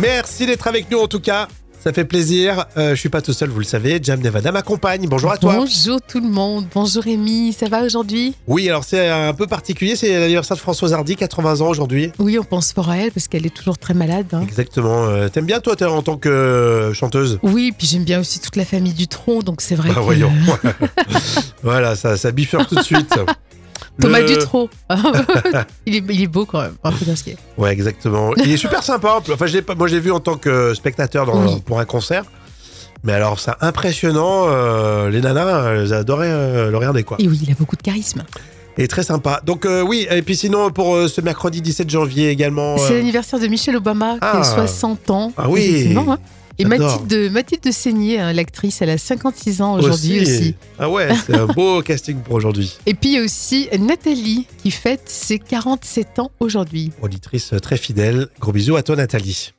Merci d'être avec nous en tout cas. Ça fait plaisir. Euh, je suis pas tout seul, vous le savez. Jam Nevada m'accompagne. Bonjour à toi. Bonjour tout le monde. Bonjour Rémi. Ça va aujourd'hui? Oui, alors c'est un peu particulier. C'est l'anniversaire de Françoise Hardy, 80 ans aujourd'hui. Oui, on pense fort à elle parce qu'elle est toujours très malade. hein. Exactement. Euh, T'aimes bien toi t'es en tant que euh, chanteuse? Oui, puis j'aime bien aussi toute la famille du tronc, donc c'est vrai Bah, que... Voyons. voilà, ça, ça bifurque tout de suite. Thomas Le- Dutronc. il, est, il est beau quand même. Ouais, exactement. Il est super sympa. Enfin, je l'ai pas- moi, j'ai vu en tant que spectateur dans- Oui. pour un concert. Mais alors, c'est impressionnant. euh, les nanas, elles adoraient euh, le regarder, quoi. Et oui, il a beaucoup de charisme. Et très sympa. Donc, euh, oui, et puis sinon, pour euh, ce mercredi 17 janvier également. C'est l'anniversaire de Michelle Obama, qui Ah. a 60 ans. Ah oui. hein. Et. Mathilde, Mathilde Seigné, hein, l'actrice, elle a 56 ans aujourd'hui aussi. Ah ouais, c'est un beau casting pour aujourd'hui. Et puis il y a aussi Nathalie qui fête ses 47 ans aujourd'hui. Auditrice très fidèle. Gros bisous à toi, Nathalie.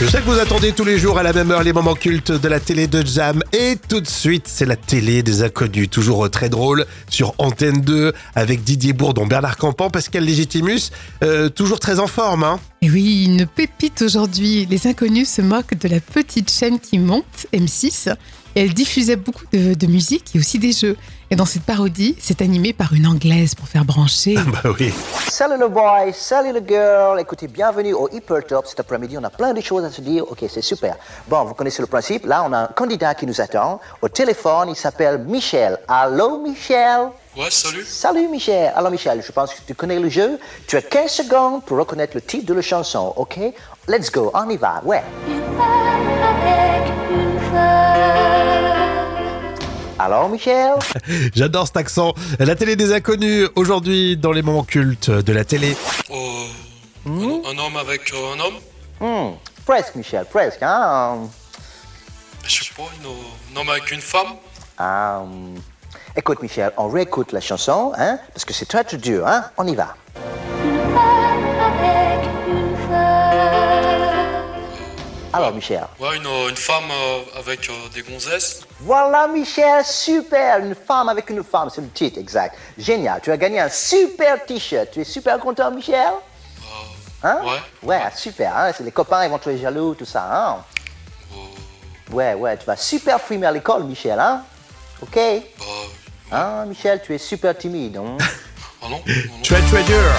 Je sais que vous attendez tous les jours à la même heure les moments cultes de la télé de Jam. Et tout de suite, c'est la télé des inconnus. Toujours euh, très drôle sur Antenne 2 avec Didier Bourdon, Bernard Campan, Pascal Légitimus. euh, toujours très en forme, hein. Et oui, une pépite aujourd'hui. Les inconnus se moquent de la petite chaîne qui monte, M6. Et elle diffusait beaucoup de, de musique et aussi des jeux. Et dans cette parodie, c'est animé par une anglaise pour faire brancher. Bah oui. Salut le boy, salut le girl. Écoutez, bienvenue au Hyper Top cet après-midi. On a plein de choses à se dire. Ok, c'est super. Bon, vous connaissez le principe. Là, on a un candidat qui nous attend. Au téléphone, il s'appelle Michel. Allô, Michel? Ouais, salut? Salut, Michel. Alors, Michel, je pense que tu connais le jeu. Tu as 15 secondes pour reconnaître le titre de la chanson, ok? Let's go, on y va, ouais. avec une femme. Alors, Michel? J'adore cet accent. La télé des inconnus aujourd'hui dans les moments cultes de la télé. Euh, un, un homme avec euh, un homme? Hmm, Presque, Michel, presque, hein Je sais pas, un homme avec une femme? Hum, Écoute, Michel, on réécoute la chanson, hein Parce que c'est très, très dur, hein On y va. Alors, Michel Ouais, une, une femme euh, avec euh, des gonzesses Voilà, Michel, super. Une femme avec une femme, c'est le titre, exact. Génial. Tu as gagné un super t-shirt. Tu es super content, Michel? Hein? ouais. Ouais, super. Hein? C'est les copains, ils vont te jaloux, tout ça. Hein? Ouais, ouais, tu vas super frimer à l'école, Michel. Hein? Ok? Hein, Michel, tu es super timide. Hein? ah non, non, non. Tread Treasure.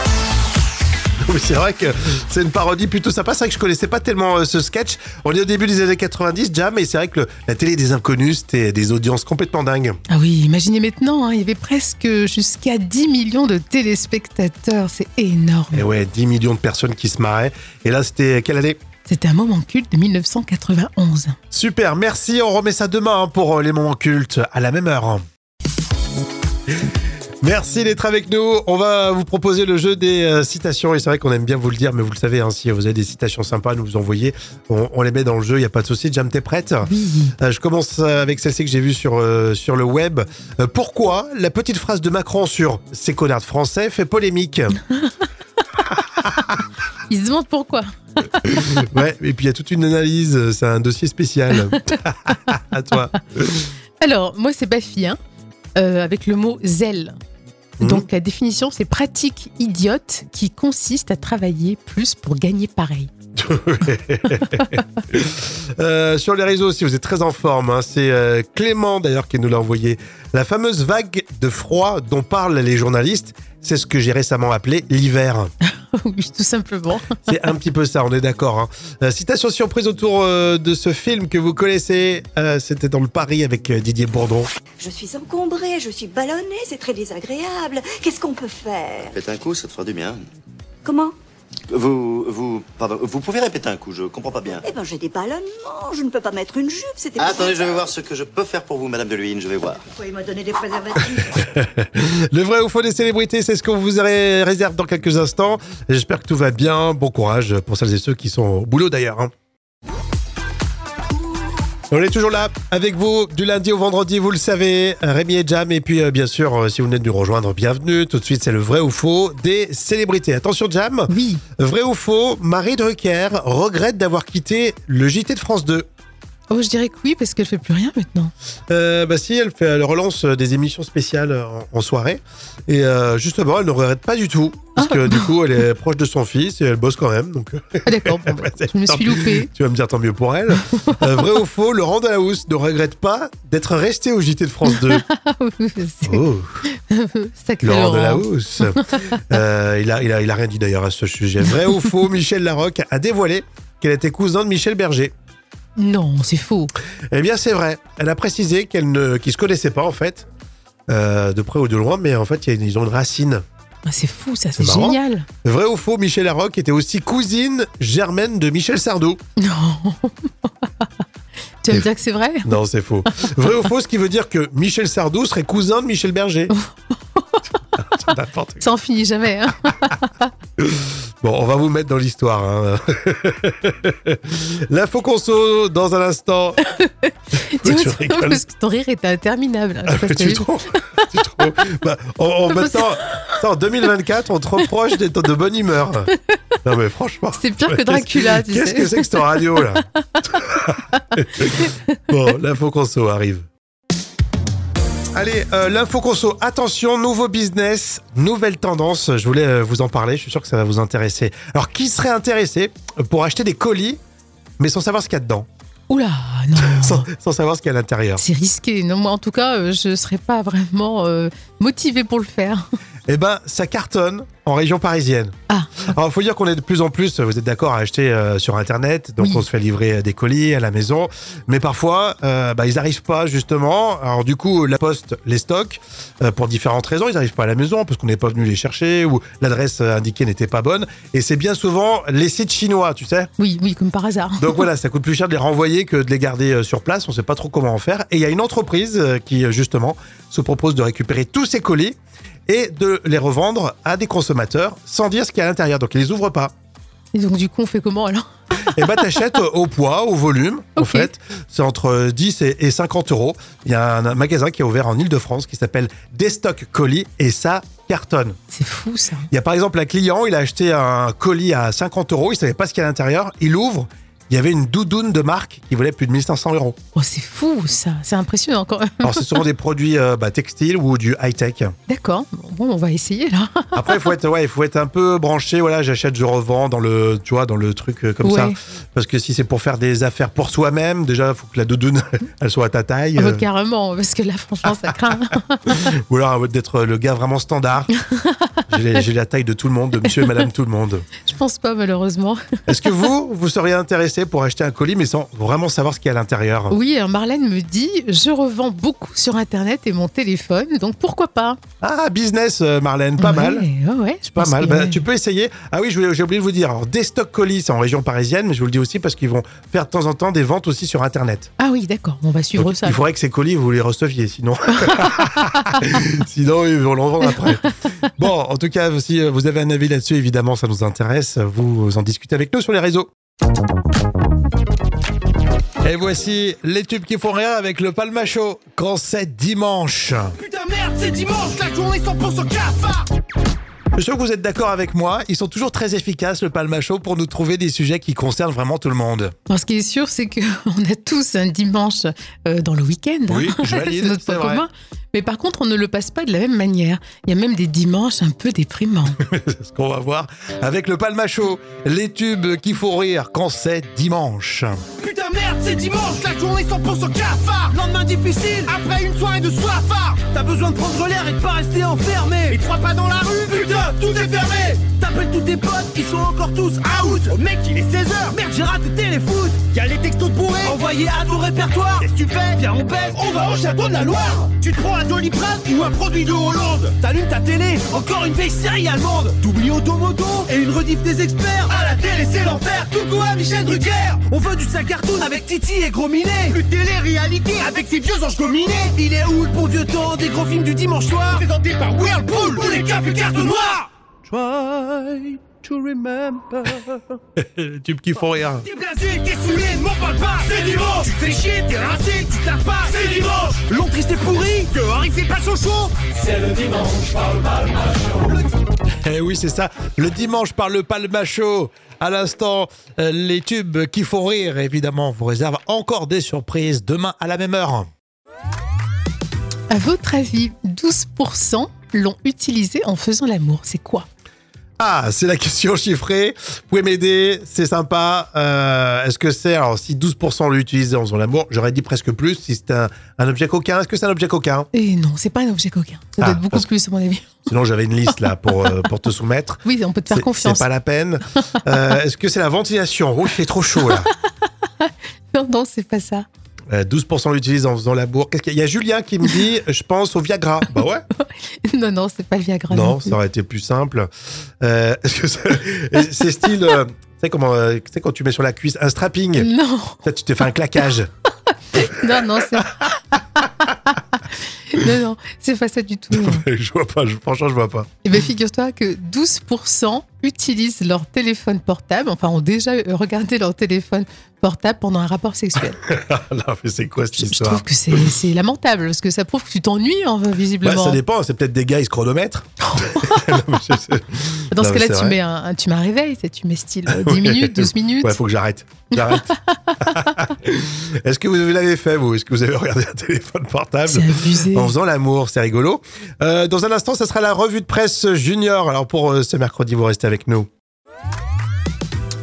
Oui, c'est vrai que c'est une parodie plutôt sympa. C'est vrai que je connaissais pas tellement euh, ce sketch. On est au début des années 90, Jam, et c'est vrai que le- la télé des inconnus, c'était des audiences complètement dingues. Ah oui, imaginez maintenant, hein, il y avait presque jusqu'à 10 millions de téléspectateurs. C'est énorme. Et ouais, 10 millions de personnes qui se marraient. Et là, c'était quelle année? C'était un moment culte de 1991. Super, merci. On remet ça demain hein, pour euh, les moments cultes à la même heure. Merci d'être avec nous. On va vous proposer le jeu des euh, citations. Et c'est vrai qu'on aime bien vous le dire, mais vous le savez, hein, si vous avez des citations sympas à nous vous envoyer, on, on les met dans le jeu, il n'y a pas de souci. Jam, t'es prête Oui. Euh, Je commence euh, avec celle-ci que j'ai vue sur, euh, sur le web. Pourquoi la petite phrase de Macron sur « ces connards de français » fait polémique Il se demande pourquoi. Ouais, et puis il y a toute une analyse, c'est un dossier spécial. à toi. Alors, moi, c'est Bafi, hein, euh, avec le mot zèle. Mhm. Donc, la définition, c'est pratique idiote qui consiste à travailler plus pour gagner pareil. Euh, sur les réseaux aussi, vous êtes très en forme. hein. C'est euh, Clément d'ailleurs qui nous l'a envoyé. La fameuse vague de froid dont parlent les journalistes, c'est ce que j'ai récemment appelé l'hiver. oui, tout simplement. C'est un petit peu ça, on est d'accord. hein. Euh, citation surprise autour euh, de ce film que vous connaissez. Euh, C'était dans le Paris avec Didier Bourdon. Je suis encombrée, je suis ballonnée, c'est très désagréable. Qu'est-ce qu'on peut faire? Faites un coup, ça te fera du bien. Comment? Vous, vous, pardon, vous pouvez répéter un coup, je comprends pas bien. Eh ben, j'ai des ballonnements, je ne peux pas mettre une jupe, c'était... Ah, attendez, je vais voir ce que je peux faire pour vous, Madame de Luynes, je vais voir. Vous pouvez me donner des préservatifs Le vrai ou faux des célébrités, c'est ce qu'on vous ré- réserve dans quelques instants. J'espère que tout va bien. Bon courage pour celles et ceux qui sont au boulot d'ailleurs. hein. On est toujours là avec vous du lundi au vendredi, vous le savez, Rémi et Jam. Et puis, euh, bien sûr, euh, si vous venez de nous rejoindre, bienvenue. Tout de suite, c'est le vrai ou faux des célébrités. Attention, Jam. Oui. Vrai ou faux, Marie Drucker regrette d'avoir quitté le JT de France 2. Oh, je dirais que oui, parce qu'elle fait plus rien maintenant. Euh, bah si, elle, fait, elle relance euh, des émissions spéciales euh, en, en soirée. Et euh, justement, elle ne regrette pas du tout. Parce que du coup, elle est proche de son fils et elle bosse quand même. Donc, Ah, d'accord, bon, bah, je me suis loupée. tu vas me dire tant mieux pour elle. Euh, vrai ou faux, Laurent Delahousse ne regrette pas d'être resté au JT de France 2. C'est Oh, sacré Laurent. Euh, il, a, il, a, il a rien dit d'ailleurs à ce sujet. Vrai ou faux, Michel Larocque a dévoilé qu'elle était cousin de Michel Berger. Non, c'est faux. Eh bien, c'est vrai. Elle a précisé qu'elle ne, qu'ils se connaissaient pas en fait, euh, de près ou de loin, mais en fait, il y a une- ils ont une racine. Ah, c'est fou, ça, c'est C'est marrant. génial. Vrai ou faux, Michel Larocque était aussi cousine germaine de Michel Sardou. Non. tu vas me dire que c'est vrai? Non, c'est faux. Vrai ou faux, ce qui veut dire que Michel Sardou serait cousin de Michel Berger. C'est n'importe quoi. Ça en finit jamais. Hein. Bon, on va vous mettre dans l'histoire. hein. L'info conso dans un instant. Tu tu rigoles. parce que ton rire était interminable. Si t'as tu trouves Tu Bah, maintenant, en 2024, on te reproche d'être de bonne humeur. Non mais franchement. C'est pire que Dracula, tu Qu'est-ce que c'est que cette radio là? Bon, l'info conso arrive. Allez, euh, l'info conso, attention, nouveau business, nouvelle tendance, je voulais euh, vous en parler, je suis sûr que ça va vous intéresser. Alors, qui serait intéressé pour acheter des colis, mais sans savoir ce qu'il y a dedans? Oula, non. sans, sans savoir ce qu'il y a à l'intérieur C'est risqué. Non, moi, en tout cas, euh, je serais pas vraiment euh, motivée pour le faire. Eh ben, ça cartonne en région parisienne. Ah, Alors, il faut dire qu'on est de plus en plus, vous êtes d'accord, à acheter euh, sur Internet. Donc, Oui. on se fait livrer euh, des colis à la maison. Mais parfois, euh, bah, ils n'arrivent pas, justement. Alors, du coup, la poste les stocke euh, pour différentes raisons. Ils n'arrivent pas à la maison parce qu'on n'est pas venu les chercher ou l'adresse indiquée n'était pas bonne. Et c'est bien souvent les sites chinois, tu sais. oui, oui, comme par hasard. Donc voilà, ça coûte plus cher de les renvoyer que de les garder sur place. On ne sait pas trop comment en faire. Et il y a une entreprise qui, justement, se propose de récupérer tous ces colis et de les revendre à des consommateurs sans dire ce qu'il y a à l'intérieur. Donc ils les ouvrent pas. Et donc, du coup, on fait comment alors Et bah t'achètes au poids, au volume, en Ok. fait. C'est entre 10 et et 50 euros. Il y a un, un magasin qui est ouvert en Ile-de-France qui s'appelle Destock Colis et ça cartonne. C'est fou, ça. Il y a par exemple un client, il a acheté un colis à 50 euros, il savait pas ce qu'il y a à l'intérieur, il ouvre, il y avait une doudoune de marque qui valait plus de 1500 euros. Oh, c'est fou, ça. C'est impressionnant quand même. Alors c'est souvent des produits euh, bah, textiles ou du high-tech. D'accord. Bon, on va essayer là. Après, il faut être, ouais, faut être un peu branché. Voilà, j'achète, je revends dans le, tu vois, dans le truc euh, comme ça. Parce que si c'est pour faire des affaires pour soi-même, déjà, il faut que la doudoune, elle soit à ta taille. Bah, euh, carrément, parce que là, franchement, ça craint. ou alors d'être le gars vraiment standard. J'ai la taille de tout le monde, de monsieur et madame tout le monde. Je pense pas, malheureusement. Est-ce que vous, vous seriez intéressé pour acheter un colis, mais sans vraiment savoir ce qu'il y a à l'intérieur Oui, alors Marlène me dit je revends beaucoup sur Internet et mon téléphone, donc pourquoi pas? Ah, business, euh, Marlène, pas Ouais, mal. Ouais, ouais, je Pas mal. que- Bah, tu peux essayer. Ah oui, j'ai oublié de vous dire. Alors, Destock Colis, c'est en région parisienne, mais je vous le dis aussi parce qu'ils vont faire de temps en temps des ventes aussi sur Internet. Ah oui, d'accord, on va suivre Donc, ça. il faudrait que ces colis, vous les receviez, sinon. sinon, ils vont le revendre après. Bon, en tout cas, si vous avez un avis là-dessus, évidemment, ça nous intéresse. Vous en discutez avec nous sur les réseaux. Et voici les tubes qui font rire avec le Palmacho quand c'est dimanche. Putain merde, c'est dimanche, la journée 100% cafard Je suis sûr que vous êtes d'accord avec moi, ils sont toujours très efficaces, le Palmacho, pour nous trouver des sujets qui concernent vraiment tout le monde. Alors, ce qui est sûr, c'est qu'on a tous un dimanche euh, dans le week-end. hein. Oui, je valide, c'est notre point vrai. commun. Mais par contre, on ne le passe pas de la même manière. Il y a même des dimanches un peu déprimants. C'est ce qu'on va voir avec le Palmacho, les tubes qui font rire quand c'est dimanche. Putain merde, c'est dimanche, la journée 100% cafard. Lendemain difficile, après une soirée de soifard. T'as besoin de prendre l'air et de pas rester enfermé. Et trois pas dans la rue, putain, tout est fermé. T'appelles tous tes potes, ils sont encore tous out. Oh mec, il est 16h, merde, j'ai raté téléfoot Y'a les textos de envoyés à ton répertoire Qu'est-ce que tu fais? Viens, on baisse, on va au château de la Loire. Tu te prends un Doliprane ou un produit de Hollande. T'allumes ta télé, encore une vieille série allemande. T'oublies Automoto et une rediff des experts. À la télé, c'est l'enfer, tout quoi, Michel Drucker. On veut du sac cartoon avec Titi et Gros Minet. Plus de télé-réalité avec ces vieux anges gominés Il est où le bon vieux temps des gros films du dimanche soir? Présenté par Whirlpool. Ou les cafés cartes noires Try to remember. Les tubes qui font rire. T'es blasé, t'es saoulé, ne m'en parle pas, c'est dimanche. Tu te fais chier, t'es rincé, tu te laves pas, c'est dimanche. Long triste et pourri, dehors il fait pas chaud chaud C'est le dimanche, parle pas le Eh oui, c'est ça. Le dimanche par le Palmacho. À l'instant, euh, les tubes qui font rire, évidemment, vous réserve encore des surprises demain à la même heure. À votre avis, 12% l'ont utilisé en faisant l'amour. C'est quoi? Ah, c'est la question chiffrée. Vous pouvez m'aider, c'est sympa. Euh, Est-ce que c'est, alors si 12% l'ont utilisé en faisant l'amour, j'aurais dit presque plus, si c'est un, un objet coquin. Est-ce que c'est un objet coquin? Et non, c'est pas un objet coquin. Ça doit Ah, être beaucoup plus, à mon avis. Sinon, j'avais une liste là pour, euh, pour te soumettre. Oui, on peut te faire confiance. C'est pas la peine. Euh, Est-ce que c'est la ventilation? Oh, il fait trop chaud là. Non, non, c'est pas ça. Euh, 12% l'utilisent en faisant l'amour. Qu'est-ce qu'il y a? Il y a Julien qui me dit, je pense au Viagra. Bah ouais. Non, non, c'est pas le Viagra. Non, ça aurait été plus simple. Euh, Est-ce que c'est style, euh, tu sais comment, euh, tu sais quand tu mets sur la cuisse un strapping? Non, Ça, tu te fais un claquage. non, non, c'est. non, non, c'est pas ça du tout. je vois pas. je- franchement, je vois pas. Eh bien, figure-toi que 12% utilisent leur téléphone portable, enfin, ont déjà euh, regardé leur téléphone portable pendant un rapport sexuel. non, mais c'est quoi cette Je, je histoire trouve que c'est lamentable, parce que ça prouve que tu t'ennuies, hein, Bah, visiblement. ça dépend. C'est peut-être des gars, ils se chronomètrent. Non, je Dans ce Non, cas-là, tu mets un, tu mets un réveil, tu mets style euh, 10 Ouais. minutes, 12 minutes. Ouais, faut que j'arrête. J'arrête. Est-ce que vous l'avez fait, vous? Est-ce que vous avez regardé un téléphone portable c'est abusé. en faisant l'amour, c'est rigolo. Euh, dans un instant, ça sera la revue de presse junior. Alors pour euh, ce mercredi, vous restez avec nous.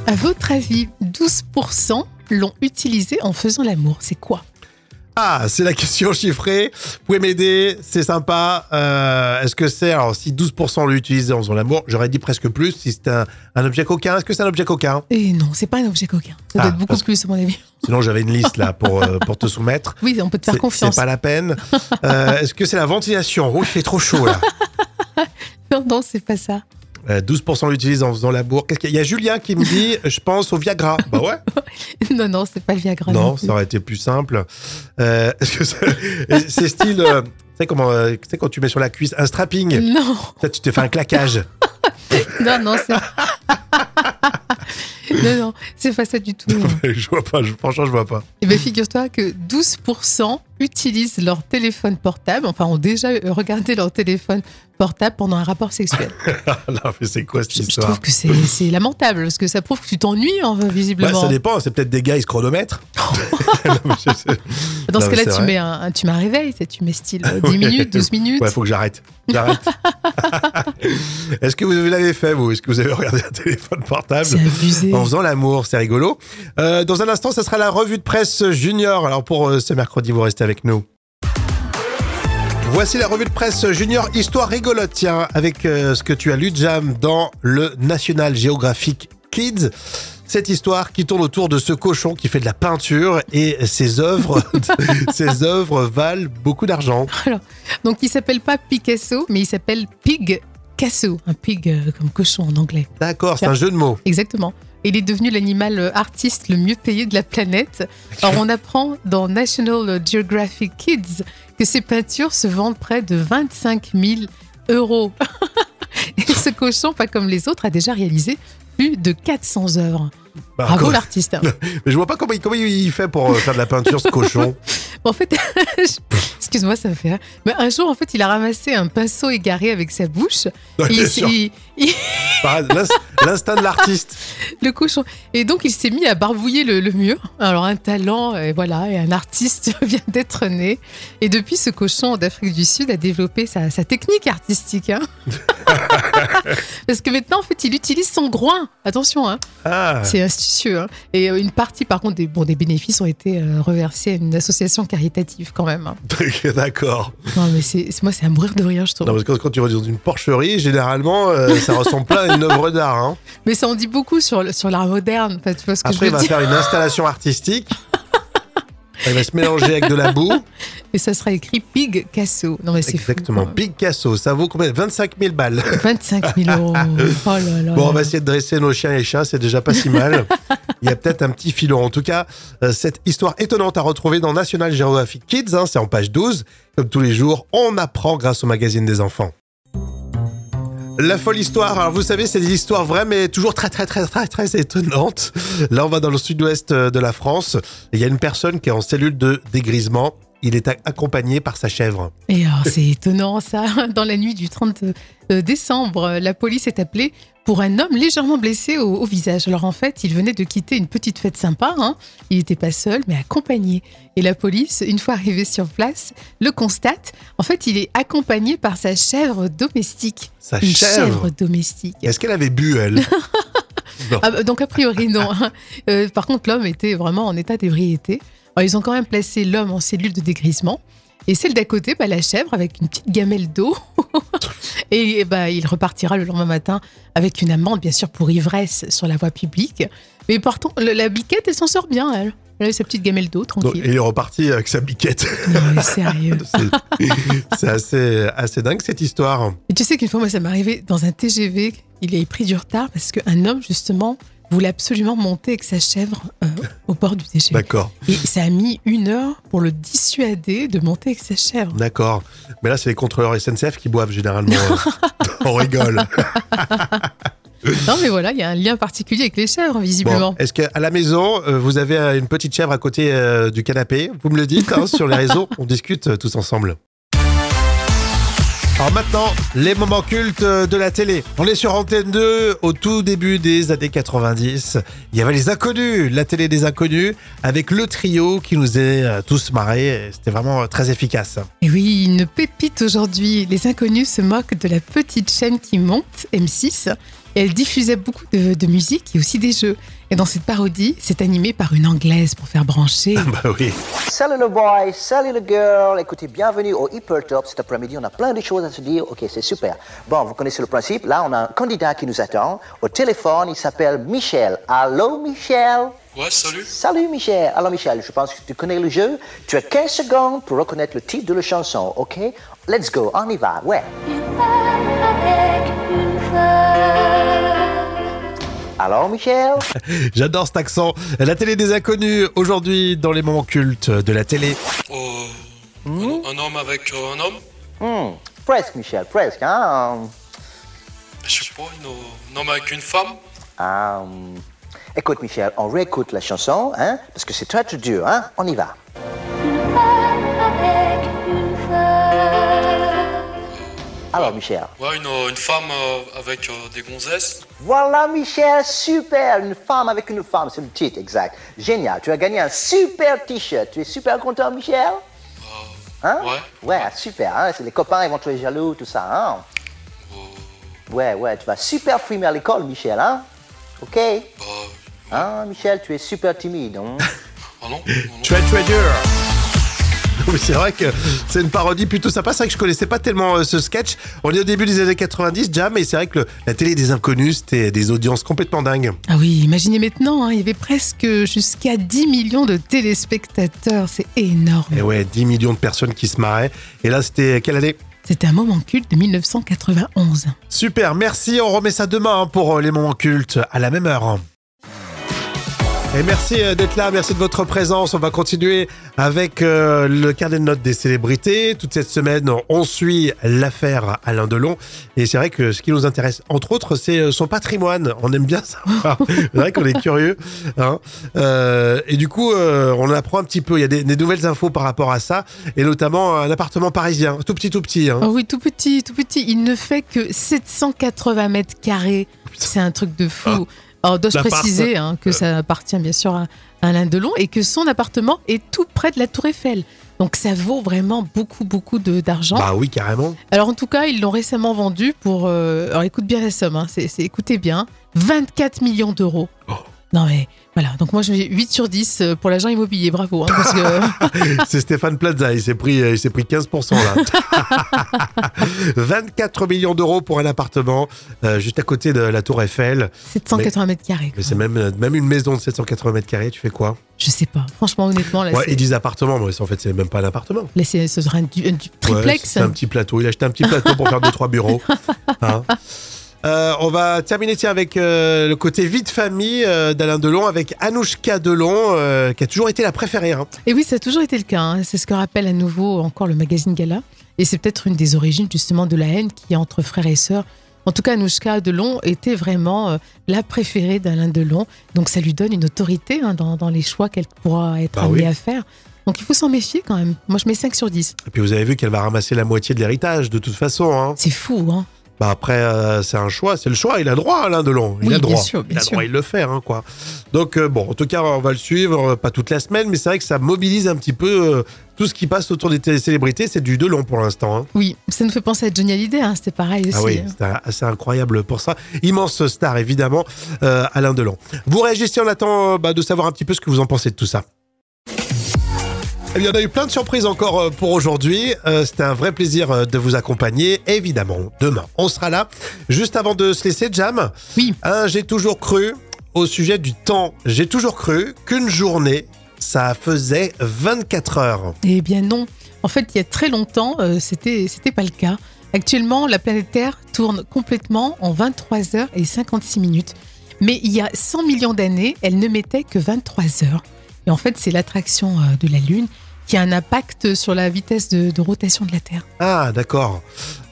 À votre avis, 12% l'ont utilisé en faisant l'amour. C'est quoi? Ah, c'est la question chiffrée. Vous pouvez m'aider, c'est sympa. Euh, Est-ce que c'est, alors si 12% l'ont utilisé en faisant l'amour, j'aurais dit presque plus, si c'est un, un objet coquin. Est-ce que c'est un objet coquin? Et non, c'est pas un objet coquin. Ça doit Ah, être beaucoup plus, à mon avis. Sinon, j'avais une liste là pour, euh, pour te soumettre. Oui, on peut te faire confiance. C'est pas la peine. Euh, Est-ce que c'est la ventilation? Oh, il fait trop chaud là. Non, non, c'est pas ça. Euh, 12% l'utilisent en faisant l'amour. Qu'est-ce qu'il y a? Il y a Julien qui me dit, je pense au Viagra. Bah ouais. Non, non, c'est pas le Viagra. Non, ça aurait été plus simple. Euh, Est-ce que c'est style, euh, tu sais comment, euh, tu sais quand tu mets sur la cuisse un strapping? Non, Ça, tu te fais un claquage. non, non, c'est. non, non, c'est pas ça du tout. je vois pas. je- franchement, je vois pas. Eh bien, figure-toi que 12% utilisent leur téléphone portable, enfin, ont déjà euh, regardé leur téléphone portable pendant un rapport sexuel. non, mais c'est quoi cette Je, je histoire trouve que c'est lamentable, parce que ça prouve que tu t'ennuies, hein, Bah, visiblement. ça dépend. C'est peut-être des gars, ils se chronomètrent. Non, je Dans ce Non, cas-là, tu mets, un, un- tu mets un réveil, tu mets style euh, 10 Ouais. minutes, 12 minutes. Ouais, faut que j'arrête. J'arrête. Est-ce que vous l'avez fait, vous? Est-ce que vous avez regardé un téléphone portable abusé. en faisant l'amour, c'est rigolo. Euh, dans un instant, ça sera la revue de presse junior. Alors pour euh, ce mercredi, vous restez avec nous. Voici la revue de presse junior, histoire rigolote, tiens, avec euh, ce que tu as lu, Jam, dans le National Geographic Kids. Cette histoire qui tourne autour de ce cochon qui fait de la peinture et ses œuvres, ses œuvres valent beaucoup d'argent. Donc, il s'appelle pas Picasso, mais il s'appelle Pig Casso. Un pig euh, comme cochon en anglais. D'accord, c'est un jeu de mots. Exactement. Il est devenu l'animal euh, artiste le mieux payé de la planète. Alors, on apprend dans National Geographic Kids que ses peintures se vendent près de 25 000 euros. Et ce cochon, pas comme les autres, a déjà réalisé plus de 400 œuvres. Bah, Bravo l'artiste. Mais je vois pas comment, il- comment il fait pour euh, faire de la peinture, ce cochon. En fait, excuse-moi, ça me fait rire. Mais un jour, en fait, il a ramassé un pinceau égaré avec sa bouche. Ouais, Et bien il il- il- L'instinct de l'artiste. le cochon. Et donc, il s'est mis à barbouiller le, le mur. Alors, un talent, et voilà, et un artiste vient d'être né. Et depuis, ce cochon d'Afrique du Sud a développé sa, sa technique artistique. hein. Parce que maintenant, en fait, il utilise son groin. Attention, hein. Ah, c'est astucieux. hein. Et euh, une partie, par contre, des, bon, des bénéfices ont été euh, reversés à une association caritative quand même. hein. d'accord. Non, mais c'est moi, c'est à mourir de rire, je trouve. Non, parce que quand tu vas dans une porcherie, généralement, euh, ça ressemble pas à une œuvre d'art. hein. Mais ça en dit beaucoup sur, sur l'art moderne. Ce que Après, je il va dire faire une installation artistique. Il va se mélanger avec de la boue. Et ça sera écrit Pig Casso. Non, mais c'est fou, Exactement. quoi. Picasso, ça vaut combien? 25 000 balles. 25 000 euros. Oh là là. Bon, on va essayer de dresser nos chiens et chats, c'est déjà pas si mal. Il y a peut-être un petit filon. En tout cas, euh, cette histoire étonnante à retrouver dans National Geographic Kids, hein, c'est en page 12. Comme tous les jours, on apprend grâce au magazine des enfants. La folle histoire, alors vous savez, c'est des histoires vraies, mais toujours très très très très très étonnantes. Là, on va dans le sud-ouest euh, de la France. Il y a une personne qui est en cellule de dégrisement. Il est accompagné par sa chèvre. Et alors, c'est étonnant ça. Dans la nuit du 30 euh, décembre, la police est appelée pour un homme légèrement blessé au, au visage. Alors en fait, il venait de quitter une petite fête sympa. hein. Il n'était pas seul, mais accompagné. Et la police, une fois arrivée sur place, le constate. En fait, il est accompagné par sa chèvre domestique. Sa Une chèvre. chèvre domestique. Est-ce qu'elle avait bu, elle? Non. Ah donc a priori non. Euh, par contre, l'homme était vraiment en état d'ébriété. Alors, ils ont quand même placé l'homme en cellule de dégrisement. Et celle d'à côté, bah, la chèvre, avec une petite gamelle d'eau. et bah, il repartira le lendemain matin avec une amende, bien sûr, pour ivresse sur la voie publique. Mais le- la biquette, elle s'en sort bien, elle. Elle a sa petite gamelle d'eau, Donc, tranquille. il est reparti avec sa biquette. Non, mais sérieux. C'est- C'est assez, assez dingue cette histoire. Et tu sais qu'une fois, moi, ça m'est arrivé dans un TGV. Il a pris du retard parce qu'un homme, justement, voulait absolument monter avec sa chèvre euh, au bord du TGV. D'accord, Et ça a mis une heure pour le dissuader de monter avec sa chèvre. d'accord. Mais là, c'est les contrôleurs SNCF qui boivent généralement. On rigole. Non, mais voilà, il y a un lien particulier avec les chèvres, visiblement. Bon, Est-ce qu'à la maison, euh, vous avez une petite chèvre à côté euh, du canapé? Vous me le dites hein, sur les réseaux, on discute tous ensemble. Alors maintenant, les moments cultes euh, de la télé. On est sur Antenne 2 au tout début des années 90. Il y avait les inconnus, la télé des inconnus, avec le trio qui nous est euh, tous marrés. C'était vraiment euh, très efficace. Et oui, une pépite aujourd'hui. Les inconnus se moquent de la petite chaîne qui monte, M6. Et elle diffusait beaucoup de musique et aussi des jeux. Et dans cette parodie, c'est animé par une anglaise pour faire brancher. bah oui. Salut le boy, salut le girl. Écoutez, bienvenue au Hyper Top cet après-midi. On a plein de choses à se dire. Ok, c'est super. Bon, vous connaissez le principe. Là, on a un candidat qui nous attend. Au téléphone, il s'appelle Michel. Allô, Michel? Ouais, salut. Salut, Michel. Alors, Michel, je pense que tu connais le jeu. Tu as 15 secondes pour reconnaître le titre de la chanson, ok? Let's go, on y va, ouais. Une femme avec une femme. Alors, Michel J'adore cet accent. La télé des inconnus, aujourd'hui dans les moments cultes de la télé. Euh, un, un homme avec euh, un homme Hmm, Presque, Michel, presque, hein Je sais pas, une, un homme avec une femme Ah, hum. Écoute, Michel, on réécoute la chanson, hein Parce que c'est très, très dur, hein On y va. Alors, Michel. Ouais, une, une femme euh, avec euh, des gonzesses Voilà, Michel, super Une femme avec une femme, c'est le titre, exact. Génial, tu as gagné un super t-shirt. Tu es super content, Michel? Hein? ouais. Ouais, super, hein c'est les copains, ils vont te trouver jaloux, tout ça, hein Ouais, ouais, tu vas super frimer à l'école, Michel, hein Ok? Hein, Michel, tu es super timide, hein ah non, non, non. Treasure Treasure. Oui, c'est vrai que c'est une parodie plutôt sympa. C'est vrai que je connaissais pas tellement euh, ce sketch. On est au début des années 90, Jam, et c'est vrai que le- la télé des inconnus, c'était des audiences complètement dingues. Ah oui, imaginez maintenant, hein, il y avait presque jusqu'à 10 millions de téléspectateurs. C'est énorme. Et ouais, 10 millions de personnes qui se marraient. Et là, c'était quelle année? C'était un moment culte de 1991. Super, merci. On remet ça demain hein, pour euh, les moments cultes à la même heure. Et merci euh, d'être là, merci de votre présence. On va continuer avec euh, le carnet de notes des célébrités. Toute cette semaine, on suit l'affaire Alain Delon. Et c'est vrai que ce qui nous intéresse, entre autres, c'est euh, son patrimoine. On aime bien savoir. c'est vrai qu'on est curieux. hein. Euh, et du coup, euh, on apprend un petit peu. Il y a des, des nouvelles infos par rapport à ça. Et notamment un appartement parisien, tout petit, tout petit. hein. Oh oui, tout petit, tout petit. Il ne fait que 780 mètres carrés. C'est un truc de fou. Alors, dois-je L'appart. préciser hein, que ça appartient bien sûr à Alain Delon et que son appartement est tout près de la Tour Eiffel. Donc ça vaut vraiment beaucoup, beaucoup de- d'argent. Bah oui, carrément. Alors en tout cas, ils l'ont récemment vendu pour... euh, alors écoute bien la somme, hein, c'est, c'est- écoutez bien, 24 millions d'euros. Oh. Non mais voilà, donc moi je mets 8 sur 10 pour l'agent immobilier, bravo. hein, que... C'est Stéphane Plaza, il s'est pris, il s'est pris 15% là. 24 millions d'euros pour un appartement euh, juste à côté de la Tour Eiffel. 780 mètres carrés. Mais c'est même, même une maison de 780 mètres carrés, tu fais quoi? Je sais pas, franchement honnêtement, là, Ouais, ils disent appartement, mais en fait c'est même pas un appartement. là, ce sera un, du- un du Ouais, triplex. c'est un petit plateau, il a acheté un petit plateau pour faire deux trois bureaux. Hein Euh, on va terminer tiens, avec euh, le côté vie de famille euh, d'Alain Delon avec Anouchka Delon qui a toujours été la préférée. hein. Et oui, ça a toujours été le cas. hein. C'est ce que rappelle à nouveau encore le magazine Gala. Et c'est peut-être une des origines justement de la haine qui est entre frères et sœurs. En tout cas, Anouchka Delon était vraiment la préférée d'Alain Delon. Donc ça lui donne une autorité hein, dans, dans les choix qu'elle pourra être Bah amenée oui. à faire. Donc il faut s'en méfier quand même. Moi je mets 5 sur 10. Et puis vous avez vu qu'elle va ramasser la moitié de l'héritage de toute façon. C'est fou, hein Bah après, euh, c'est un choix, c'est le choix. Il a le droit, Alain Delon. Il Oui, a bien droit. sûr, bien il a sûr. droit, il le faire, hein, quoi. Donc euh, bon, en tout cas, on va le suivre, euh, pas toute la semaine, mais c'est vrai que ça mobilise un petit peu euh, tout ce qui passe autour des célébrités. C'est du Delon pour l'instant. hein. Oui, ça nous fait penser à Johnny Hallyday, hein, c'était pareil aussi. Ah oui, hein. c'est incroyable pour ça. Immense star, évidemment, Alain Delon. Vous réagissez, on attend bah, de savoir un petit peu ce que vous en pensez de tout ça. Eh bien, on a eu plein de surprises encore euh, pour aujourd'hui. Euh, C'était un vrai plaisir euh, de vous accompagner. Évidemment, demain, on sera là. Juste avant de se laisser, Jam, Oui. hein, j'ai toujours cru, au sujet du temps, j'ai toujours cru qu'une journée, ça faisait 24 heures. Eh bien non. En fait, il y a très longtemps, euh, c'était c'était pas le cas. Actuellement, la planète Terre tourne complètement en 23 heures et 56 minutes. Mais il y a 100 millions d'années, elle ne mettait que 23 heures. Et en fait, c'est l'attraction euh, de la Lune qui a un impact sur la vitesse de, de rotation de la Terre. Ah, d'accord.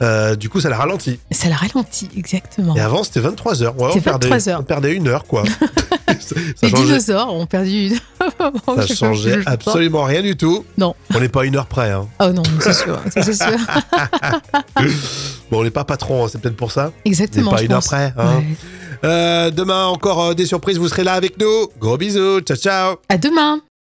Euh, du coup, ça l'a ralenti. Ça la ralentit, exactement. Et avant, c'était 23 heures. Ouais, on, C'est perdait, 23 heures. on perdait une heure, quoi. ça Les changeait, dinosaures ont perdu une. ça changeait absolument rien du tout. Non. On n'est pas une heure près. Hein. Oh non, c'est sûr, c'est sûr. Bon, on n'est pas patron, hein, c'est peut-être pour ça. Exactement. pas je une heure près, hein. Ouais. Euh, demain, encore euh, des surprises. Vous serez là avec nous. Gros bisous. Ciao, ciao. À demain.